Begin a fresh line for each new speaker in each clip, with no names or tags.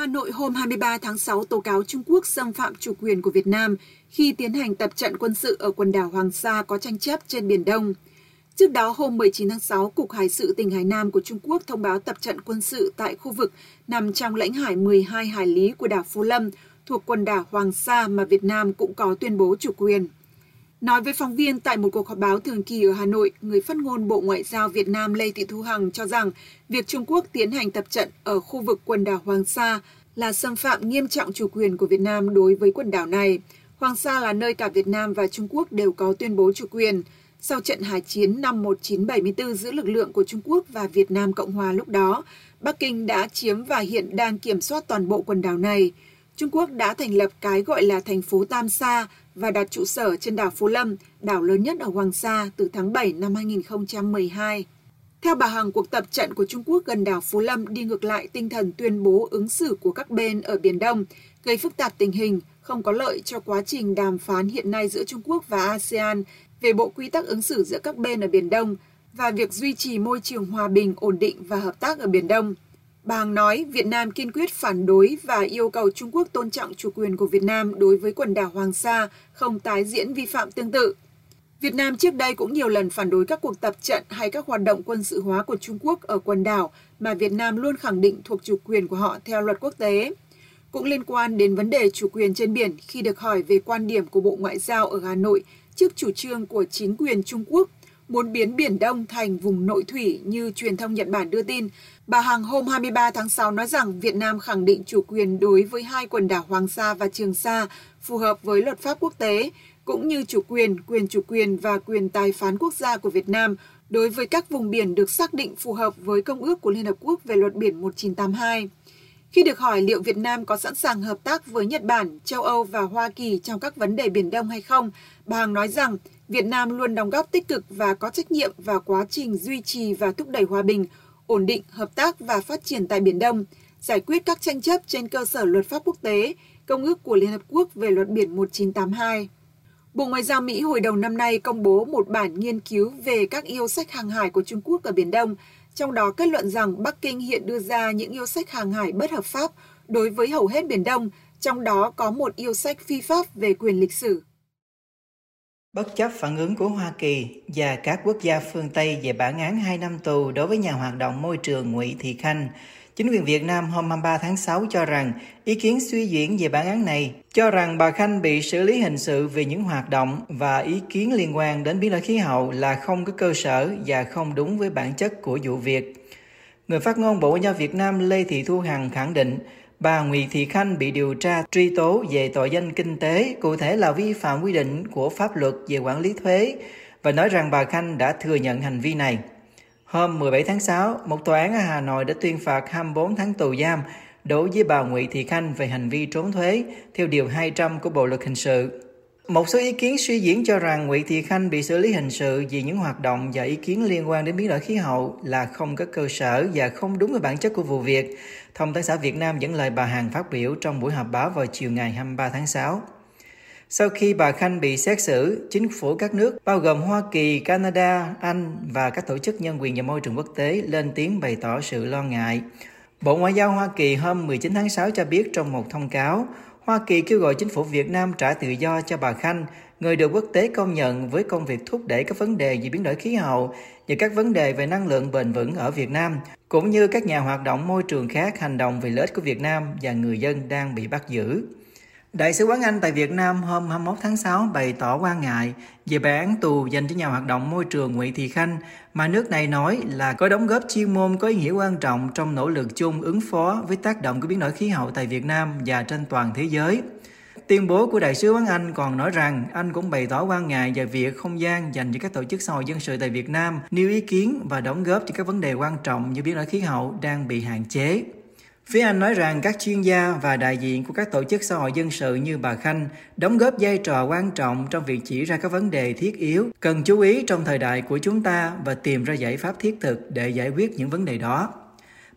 Hà Nội hôm 23 tháng 6 tố cáo Trung Quốc xâm phạm chủ quyền của Việt Nam khi tiến hành tập trận quân sự ở quần đảo Hoàng Sa có tranh chấp trên Biển Đông. Trước đó, hôm 19 tháng 6, Cục Hải sự tỉnh Hải Nam của Trung Quốc thông báo tập trận quân sự tại khu vực nằm trong lãnh hải 12 hải lý của đảo Phú Lâm thuộc quần đảo Hoàng Sa mà Việt Nam cũng có tuyên bố chủ quyền. Nói với phóng viên tại một cuộc họp báo thường kỳ ở Hà Nội, người phát ngôn Bộ Ngoại giao Việt Nam Lê Thị Thu Hằng cho rằng việc Trung Quốc tiến hành tập trận ở khu vực quần đảo Hoàng Sa là xâm phạm nghiêm trọng chủ quyền của Việt Nam đối với quần đảo này. Hoàng Sa là nơi cả Việt Nam và Trung Quốc đều có tuyên bố chủ quyền. Sau trận hải chiến năm 1974 giữa lực lượng của Trung Quốc và Việt Nam Cộng Hòa lúc đó, Bắc Kinh đã chiếm và hiện đang kiểm soát toàn bộ quần đảo này. Trung Quốc đã thành lập cái gọi là thành phố Tam Sa và đặt trụ sở trên đảo Phú Lâm, đảo lớn nhất ở Hoàng Sa từ tháng 7 năm 2012. Theo bà Hằng, cuộc tập trận của Trung Quốc gần đảo Phú Lâm đi ngược lại tinh thần tuyên bố ứng xử của các bên ở Biển Đông, gây phức tạp tình hình, không có lợi cho quá trình đàm phán hiện nay giữa Trung Quốc và ASEAN về bộ quy tắc ứng xử giữa các bên ở Biển Đông và việc duy trì môi trường hòa bình, ổn định và hợp tác ở Biển Đông. Bà Hằng nói Việt Nam kiên quyết phản đối và yêu cầu Trung Quốc tôn trọng chủ quyền của Việt Nam đối với quần đảo Hoàng Sa, không tái diễn vi phạm tương tự. Việt Nam trước đây cũng nhiều lần phản đối các cuộc tập trận hay các hoạt động quân sự hóa của Trung Quốc ở quần đảo mà Việt Nam luôn khẳng định thuộc chủ quyền của họ theo luật quốc tế. Cũng liên quan đến vấn đề chủ quyền trên biển khi được hỏi về quan điểm của Bộ Ngoại giao ở Hà Nội trước chủ trương của chính quyền Trung Quốc muốn biến Biển Đông thành vùng nội thủy như truyền thông Nhật Bản đưa tin, bà Hằng hôm 23 tháng 6 nói rằng Việt Nam khẳng định chủ quyền đối với hai quần đảo Hoàng Sa và Trường Sa phù hợp với luật pháp quốc tế, cũng như chủ quyền, quyền chủ quyền và quyền tài phán quốc gia của Việt Nam đối với các vùng biển được xác định phù hợp với Công ước của Liên Hợp Quốc về luật biển 1982. Khi được hỏi liệu Việt Nam có sẵn sàng hợp tác với Nhật Bản, châu Âu và Hoa Kỳ trong các vấn đề Biển Đông hay không, bà Hằng nói rằng Việt Nam luôn đóng góp tích cực và có trách nhiệm vào quá trình duy trì và thúc đẩy hòa bình, ổn định, hợp tác và phát triển tại Biển Đông, giải quyết các tranh chấp trên cơ sở luật pháp quốc tế, Công ước của Liên Hợp Quốc về luật biển 1982. Bộ Ngoại giao Mỹ hồi đầu năm nay công bố một bản nghiên cứu về các yêu sách hàng hải của Trung Quốc ở Biển Đông, trong đó kết luận rằng Bắc Kinh hiện đưa ra những yêu sách hàng hải bất hợp pháp đối với hầu hết Biển Đông, trong đó có một yêu sách phi pháp về quyền lịch sử.
Bất chấp phản ứng của Hoa Kỳ và các quốc gia phương Tây về bản án 2 năm tù đối với nhà hoạt động môi trường Ngụy Thị Khanh, chính quyền Việt Nam hôm 23 tháng 6 cho rằng ý kiến suy diễn về bản án này cho rằng bà Khanh bị xử lý hình sự vì những hoạt động và ý kiến liên quan đến biến đổi khí hậu là không có cơ sở và không đúng với bản chất của vụ việc. Người phát ngôn Bộ Ngoại giao Việt Nam Lê Thị Thu Hằng khẳng định bà Nguyễn Thị Khanh bị điều tra truy tố về tội danh kinh tế, cụ thể là vi phạm quy định của pháp luật về quản lý thuế và nói rằng bà Khanh đã thừa nhận hành vi này. Hôm 17 tháng 6, một tòa án ở Hà Nội đã tuyên phạt 24 tháng tù giam đối với bà Nguyễn Thị Khanh về hành vi trốn thuế theo Điều 200 của Bộ Luật Hình sự. Một số ý kiến suy diễn cho rằng Nguyễn Thị Khanh bị xử lý hình sự vì những hoạt động và ý kiến liên quan đến biến đổi khí hậu là không có cơ sở và không đúng với bản chất của vụ việc. Thông tấn xã Việt Nam dẫn lời bà Hằng phát biểu trong buổi họp báo vào chiều ngày 23 tháng 6. Sau khi bà Khanh bị xét xử, chính phủ các nước bao gồm Hoa Kỳ, Canada, Anh và các tổ chức nhân quyền và môi trường quốc tế lên tiếng bày tỏ sự lo ngại. Bộ Ngoại giao Hoa Kỳ hôm 19 tháng 6 cho biết trong một thông cáo, Hoa Kỳ kêu gọi chính phủ Việt Nam trả tự do cho bà Khanh, người được quốc tế công nhận với công việc thúc đẩy các vấn đề về biến đổi khí hậu và các vấn đề về năng lượng bền vững ở Việt Nam, cũng như các nhà hoạt động môi trường khác hành động vì lợi ích của Việt Nam và người dân đang bị bắt giữ. Đại sứ quán Anh tại Việt Nam hôm 21 tháng 6 bày tỏ quan ngại về bản án tù dành cho nhà hoạt động môi trường Nguyễn Thị Khanh, mà nước này nói là có đóng góp chuyên môn có ý nghĩa quan trọng trong nỗ lực chung ứng phó với tác động của biến đổi khí hậu tại Việt Nam và trên toàn thế giới. Tuyên bố của Đại sứ quán Anh còn nói rằng Anh cũng bày tỏ quan ngại về việc không gian dành cho các tổ chức xã hội dân sự tại Việt Nam nêu ý kiến và đóng góp cho các vấn đề quan trọng như biến đổi khí hậu đang bị hạn chế. Phía Anh nói rằng các chuyên gia và đại diện của các tổ chức xã hội dân sự như bà Khanh đóng góp vai trò quan trọng trong việc chỉ ra các vấn đề thiết yếu, cần chú ý trong thời đại của chúng ta và tìm ra giải pháp thiết thực để giải quyết những vấn đề đó.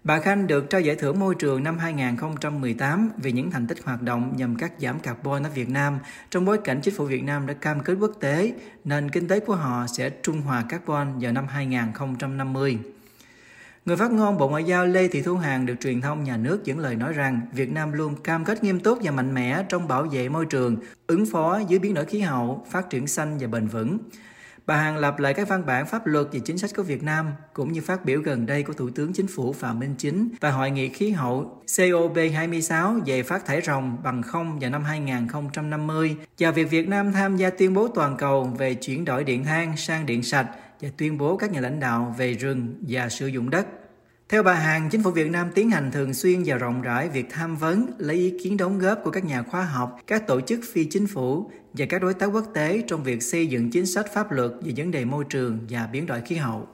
Bà Khanh được trao giải thưởng môi trường năm 2018 vì những thành tích hoạt động nhằm cắt giảm carbon ở Việt Nam trong bối cảnh chính phủ Việt Nam đã cam kết quốc tế nền kinh tế của họ sẽ trung hòa carbon vào năm 2050. Người phát ngôn Bộ Ngoại giao Lê Thị Thu Hằng được truyền thông nhà nước dẫn lời nói rằng Việt Nam luôn cam kết nghiêm túc và mạnh mẽ trong bảo vệ môi trường, ứng phó dưới biến đổi khí hậu, phát triển xanh và bền vững. Bà Hằng lặp lại các văn bản pháp luật về chính sách của Việt Nam, cũng như phát biểu gần đây của Thủ tướng Chính phủ Phạm Minh Chính tại Hội nghị khí hậu COP26 về phát thải ròng bằng không vào năm 2050 và việc Việt Nam tham gia tuyên bố toàn cầu về chuyển đổi điện than sang điện sạch và tuyên bố các nhà lãnh đạo về rừng và sử dụng đất. Theo bà Hằng, chính phủ Việt Nam tiến hành thường xuyên và rộng rãi việc tham vấn, lấy ý kiến đóng góp của các nhà khoa học, các tổ chức phi chính phủ và các đối tác quốc tế trong việc xây dựng chính sách pháp luật về vấn đề môi trường và biến đổi khí hậu.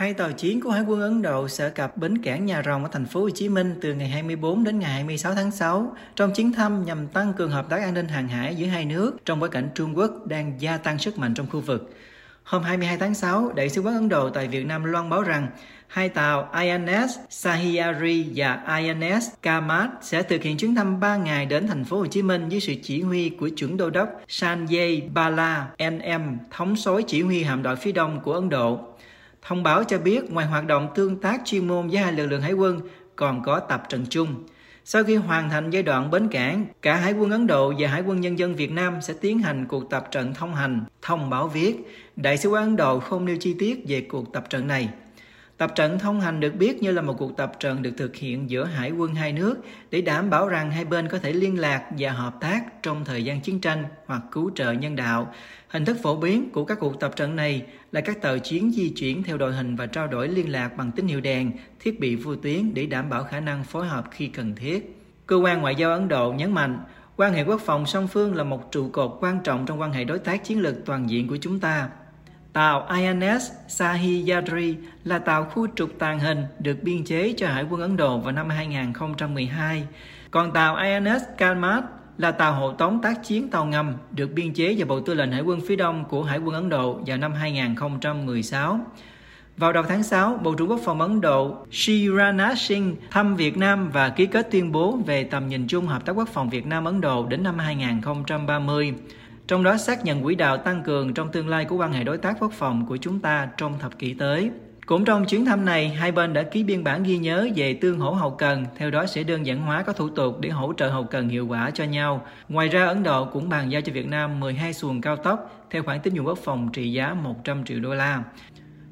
Hai tàu chiến của Hải quân Ấn Độ sẽ cập bến cảng Nhà Rồng ở thành phố Hồ Chí Minh từ ngày 24 đến ngày 26 tháng 6 trong chuyến thăm nhằm tăng cường hợp tác an ninh hàng hải giữa hai nước trong bối cảnh Trung Quốc đang gia tăng sức mạnh trong khu vực. Hôm 22 tháng 6, Đại sứ quán Ấn Độ tại Việt Nam loan báo rằng hai tàu INS Sahyadri và INS Kamat sẽ thực hiện chuyến thăm 3 ngày đến thành phố Hồ Chí Minh dưới sự chỉ huy của chuẩn đô đốc Sanjay Bala NM, thống soái chỉ huy hạm đội phía đông của Ấn Độ. Thông báo cho biết ngoài hoạt động tương tác chuyên môn với hai lực lượng hải quân, còn có tập trận chung. Sau khi hoàn thành giai đoạn bến cảng, cả Hải quân Ấn Độ và Hải quân Nhân dân Việt Nam sẽ tiến hành cuộc tập trận thông hành, thông báo viết. Đại sứ quán Ấn Độ không nêu chi tiết về cuộc tập trận này. Tập trận thông hành được biết như là một cuộc tập trận được thực hiện giữa hải quân hai nước để đảm bảo rằng hai bên có thể liên lạc và hợp tác trong thời gian chiến tranh hoặc cứu trợ nhân đạo. Hình thức phổ biến của các cuộc tập trận này là các tàu chiến di chuyển theo đội hình và trao đổi liên lạc bằng tín hiệu đèn, thiết bị vô tuyến để đảm bảo khả năng phối hợp khi cần thiết. Cơ quan Ngoại giao Ấn Độ nhấn mạnh, quan hệ quốc phòng song phương là một trụ cột quan trọng trong quan hệ đối tác chiến lược toàn diện của chúng ta Tàu INS Sahyadri là tàu khu trục tàng hình được biên chế cho Hải quân Ấn Độ vào năm 2012. Còn tàu INS Kalmat là tàu hộ tống tác chiến tàu ngầm được biên chế vào Bộ Tư lệnh Hải quân phía Đông của Hải quân Ấn Độ vào năm 2016. Vào đầu tháng 6, Bộ trưởng Quốc phòng Ấn Độ Shirana Singh thăm Việt Nam và ký kết tuyên bố về tầm nhìn chung hợp tác quốc phòng Việt Nam-Ấn Độ đến năm 2030 trong đó xác nhận quỹ đạo tăng cường trong tương lai của quan hệ đối tác quốc phòng của chúng ta trong thập kỷ tới. Cũng trong chuyến thăm này, hai bên đã ký biên bản ghi nhớ về tương hỗ hậu cần, theo đó sẽ đơn giản hóa các thủ tục để hỗ trợ hậu cần hiệu quả cho nhau. Ngoài ra, Ấn Độ cũng bàn giao cho Việt Nam 12 xuồng cao tốc theo khoản tín dụng quốc phòng trị giá 100 triệu đô la.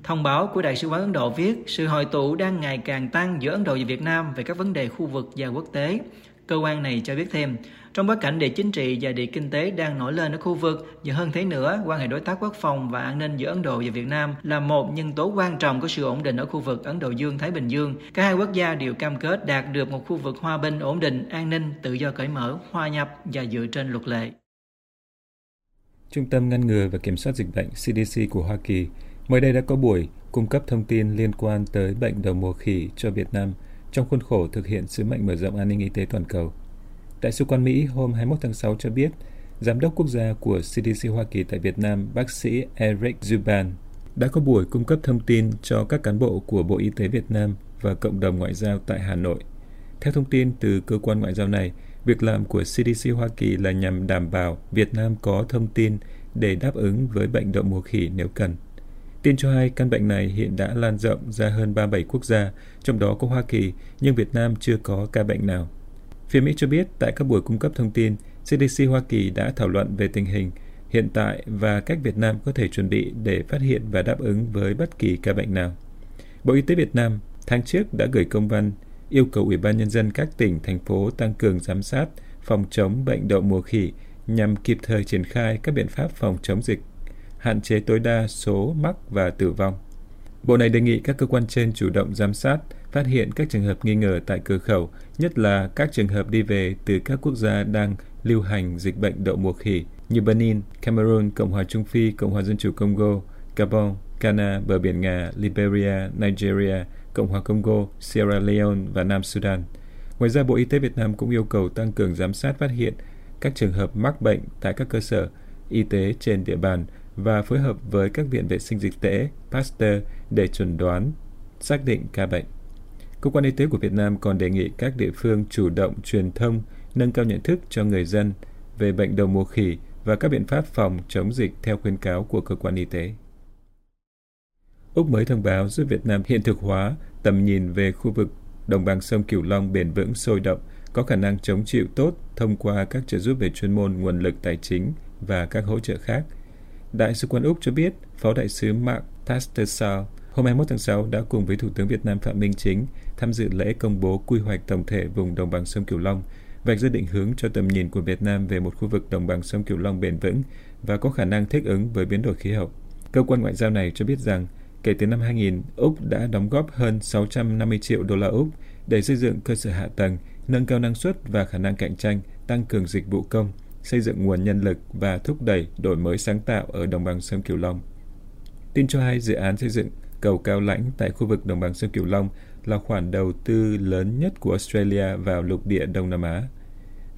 Thông báo của Đại sứ quán Ấn Độ viết, sự hội tụ đang ngày càng tăng giữa Ấn Độ và Việt Nam về các vấn đề khu vực và quốc tế. Cơ quan này cho biết thêm, trong bối cảnh địa chính trị và địa kinh tế đang nổi lên ở khu vực và hơn thế nữa, quan hệ đối tác quốc phòng và an ninh giữa Ấn Độ và Việt Nam là một nhân tố quan trọng của sự ổn định ở khu vực Ấn Độ Dương-Thái Bình Dương. Cả hai quốc gia đều cam kết đạt được một khu vực hòa bình, ổn định, an ninh, tự do cởi mở, hòa nhập và dựa trên luật lệ.
Trung tâm ngăn ngừa và kiểm soát dịch bệnh CDC của Hoa Kỳ mới đây đã có buổi cung cấp thông tin liên quan tới bệnh đầu mùa khỉ cho Việt Nam trong khuôn khổ thực hiện sứ mệnh mở rộng an ninh y tế toàn cầu. Đại sứ quan Mỹ hôm 21 tháng 6 cho biết, Giám đốc quốc gia của CDC Hoa Kỳ tại Việt Nam, bác sĩ Eric Zuban, đã có buổi cung cấp thông tin cho các cán bộ của Bộ Y tế Việt Nam và cộng đồng ngoại giao tại Hà Nội. Theo thông tin từ cơ quan ngoại giao này, việc làm của CDC Hoa Kỳ là nhằm đảm bảo Việt Nam có thông tin để đáp ứng với bệnh đậu mùa khỉ nếu cần. Tin cho hay căn bệnh này hiện đã lan rộng ra hơn 37 quốc gia, trong đó có Hoa Kỳ, nhưng Việt Nam chưa có ca bệnh nào. Phía Mỹ cho biết tại các buổi cung cấp thông tin, CDC Hoa Kỳ đã thảo luận về tình hình hiện tại và cách Việt Nam có thể chuẩn bị để phát hiện và đáp ứng với bất kỳ ca bệnh nào. Bộ Y tế Việt Nam tháng trước đã gửi công văn yêu cầu Ủy ban Nhân dân các tỉnh, thành phố tăng cường giám sát, phòng chống bệnh đậu mùa khỉ nhằm kịp thời triển khai các biện pháp phòng chống dịch, hạn chế tối đa số mắc và tử vong. Bộ này đề nghị các cơ quan trên chủ động giám sát, phát hiện các trường hợp nghi ngờ tại cửa khẩu, nhất là các trường hợp đi về từ các quốc gia đang lưu hành dịch bệnh đậu mùa khỉ như Benin, Cameroon, Cộng hòa Trung Phi, Cộng hòa Dân chủ Congo, Gabon, Ghana, bờ biển Nga, Liberia, Nigeria, Cộng hòa Congo, Sierra Leone và Nam Sudan. Ngoài ra, Bộ Y tế Việt Nam cũng yêu cầu tăng cường giám sát phát hiện các trường hợp mắc bệnh tại các cơ sở y tế trên địa bàn và phối hợp với các viện vệ sinh dịch tễ, Pasteur để chuẩn đoán, xác định ca bệnh. Cơ quan y tế của Việt Nam còn đề nghị các địa phương chủ động truyền thông, nâng cao nhận thức cho người dân về bệnh đầu mùa khỉ và các biện pháp phòng chống dịch theo khuyến cáo của cơ quan y tế. Úc mới thông báo giúp Việt Nam hiện thực hóa tầm nhìn về khu vực đồng bằng sông Cửu Long bền vững sôi động, có khả năng chống chịu tốt thông qua các trợ giúp về chuyên môn, nguồn lực tài chính và các hỗ trợ khác. Đại sứ quán Úc cho biết, Phó Đại sứ Mark Tastersall hôm 21 tháng 6 đã cùng với Thủ tướng Việt Nam Phạm Minh Chính tham dự lễ công bố quy hoạch tổng thể vùng đồng bằng sông Cửu Long, vạch ra định hướng cho tầm nhìn của Việt Nam về một khu vực đồng bằng sông Cửu Long bền vững và có khả năng thích ứng với biến đổi khí hậu. Cơ quan ngoại giao này cho biết rằng Kể từ năm 2000, Úc đã đóng góp hơn 650 triệu đô la Úc để xây dựng cơ sở hạ tầng, nâng cao năng suất và khả năng cạnh tranh, tăng cường dịch vụ công, xây dựng nguồn nhân lực và thúc đẩy đổi mới sáng tạo ở đồng bằng sông Cửu Long. Tin cho hay dự án xây dựng cầu cao lãnh tại khu vực đồng bằng sông Cửu Long là khoản đầu tư lớn nhất của Australia vào lục địa Đông Nam Á.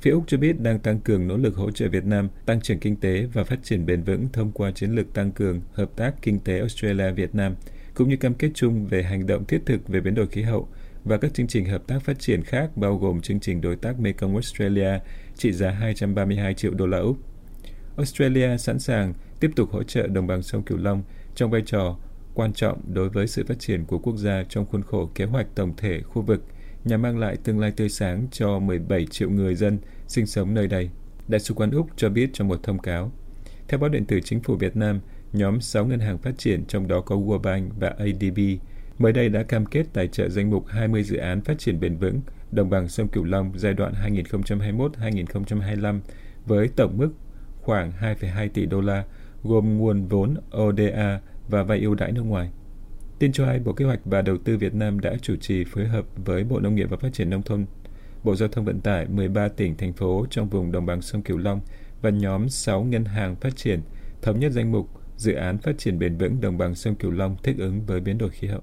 Phía Úc cho biết đang tăng cường nỗ lực hỗ trợ Việt Nam tăng trưởng kinh tế và phát triển bền vững thông qua chiến lược tăng cường hợp tác kinh tế Australia-Việt Nam, cũng như cam kết chung về hành động thiết thực về biến đổi khí hậu và các chương trình hợp tác phát triển khác bao gồm chương trình đối tác Mekong Australia trị giá 232 triệu đô la Úc. Australia sẵn sàng tiếp tục hỗ trợ đồng bằng sông Cửu Long trong vai trò quan trọng đối với sự phát triển của quốc gia trong khuôn khổ kế hoạch tổng thể khu vực – nhằm mang lại tương lai tươi sáng cho 17 triệu người dân sinh sống nơi đây. Đại sứ quán Úc cho biết trong một thông cáo. Theo báo điện tử chính phủ Việt Nam, nhóm 6 ngân hàng phát triển trong đó có World Bank và ADB mới đây đã cam kết tài trợ danh mục 20 dự án phát triển bền vững đồng bằng sông Cửu Long giai đoạn 2021-2025 với tổng mức khoảng 2,2 tỷ đô la, gồm nguồn vốn ODA và vay ưu đãi nước ngoài. Tin cho hay, Bộ Kế hoạch và Đầu tư Việt Nam đã chủ trì phối hợp với Bộ Nông nghiệp và Phát triển Nông thôn, Bộ Giao thông Vận tải 13 tỉnh, thành phố trong vùng đồng bằng sông Cửu Long và nhóm 6 ngân hàng phát triển thống nhất danh mục dự án phát triển bền vững đồng bằng sông Cửu Long thích ứng với biến đổi khí hậu.